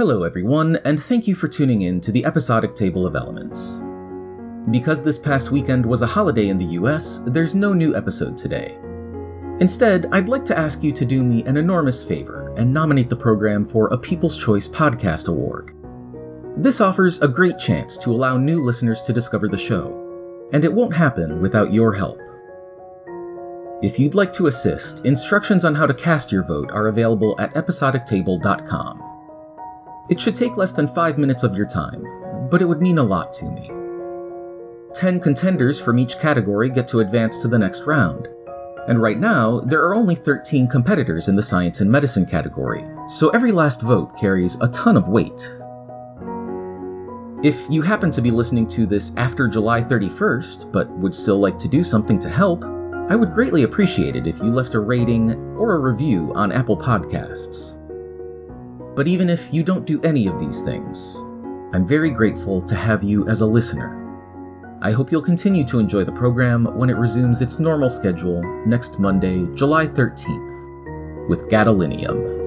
Hello, everyone, and thank you for tuning in to the episodic table of elements. Because this past weekend was a holiday in the US, there's no new episode today. Instead, I'd like to ask you to do me an enormous favor and nominate the program for a People's Choice Podcast Award. This offers a great chance to allow new listeners to discover the show, and it won't happen without your help. If you'd like to assist, instructions on how to cast your vote are available at episodictable.com. It should take less than five minutes of your time, but it would mean a lot to me. Ten contenders from each category get to advance to the next round, and right now, there are only 13 competitors in the science and medicine category, so every last vote carries a ton of weight. If you happen to be listening to this after July 31st, but would still like to do something to help, I would greatly appreciate it if you left a rating or a review on Apple Podcasts. But even if you don't do any of these things, I'm very grateful to have you as a listener. I hope you'll continue to enjoy the program when it resumes its normal schedule next Monday, July 13th, with Gadolinium.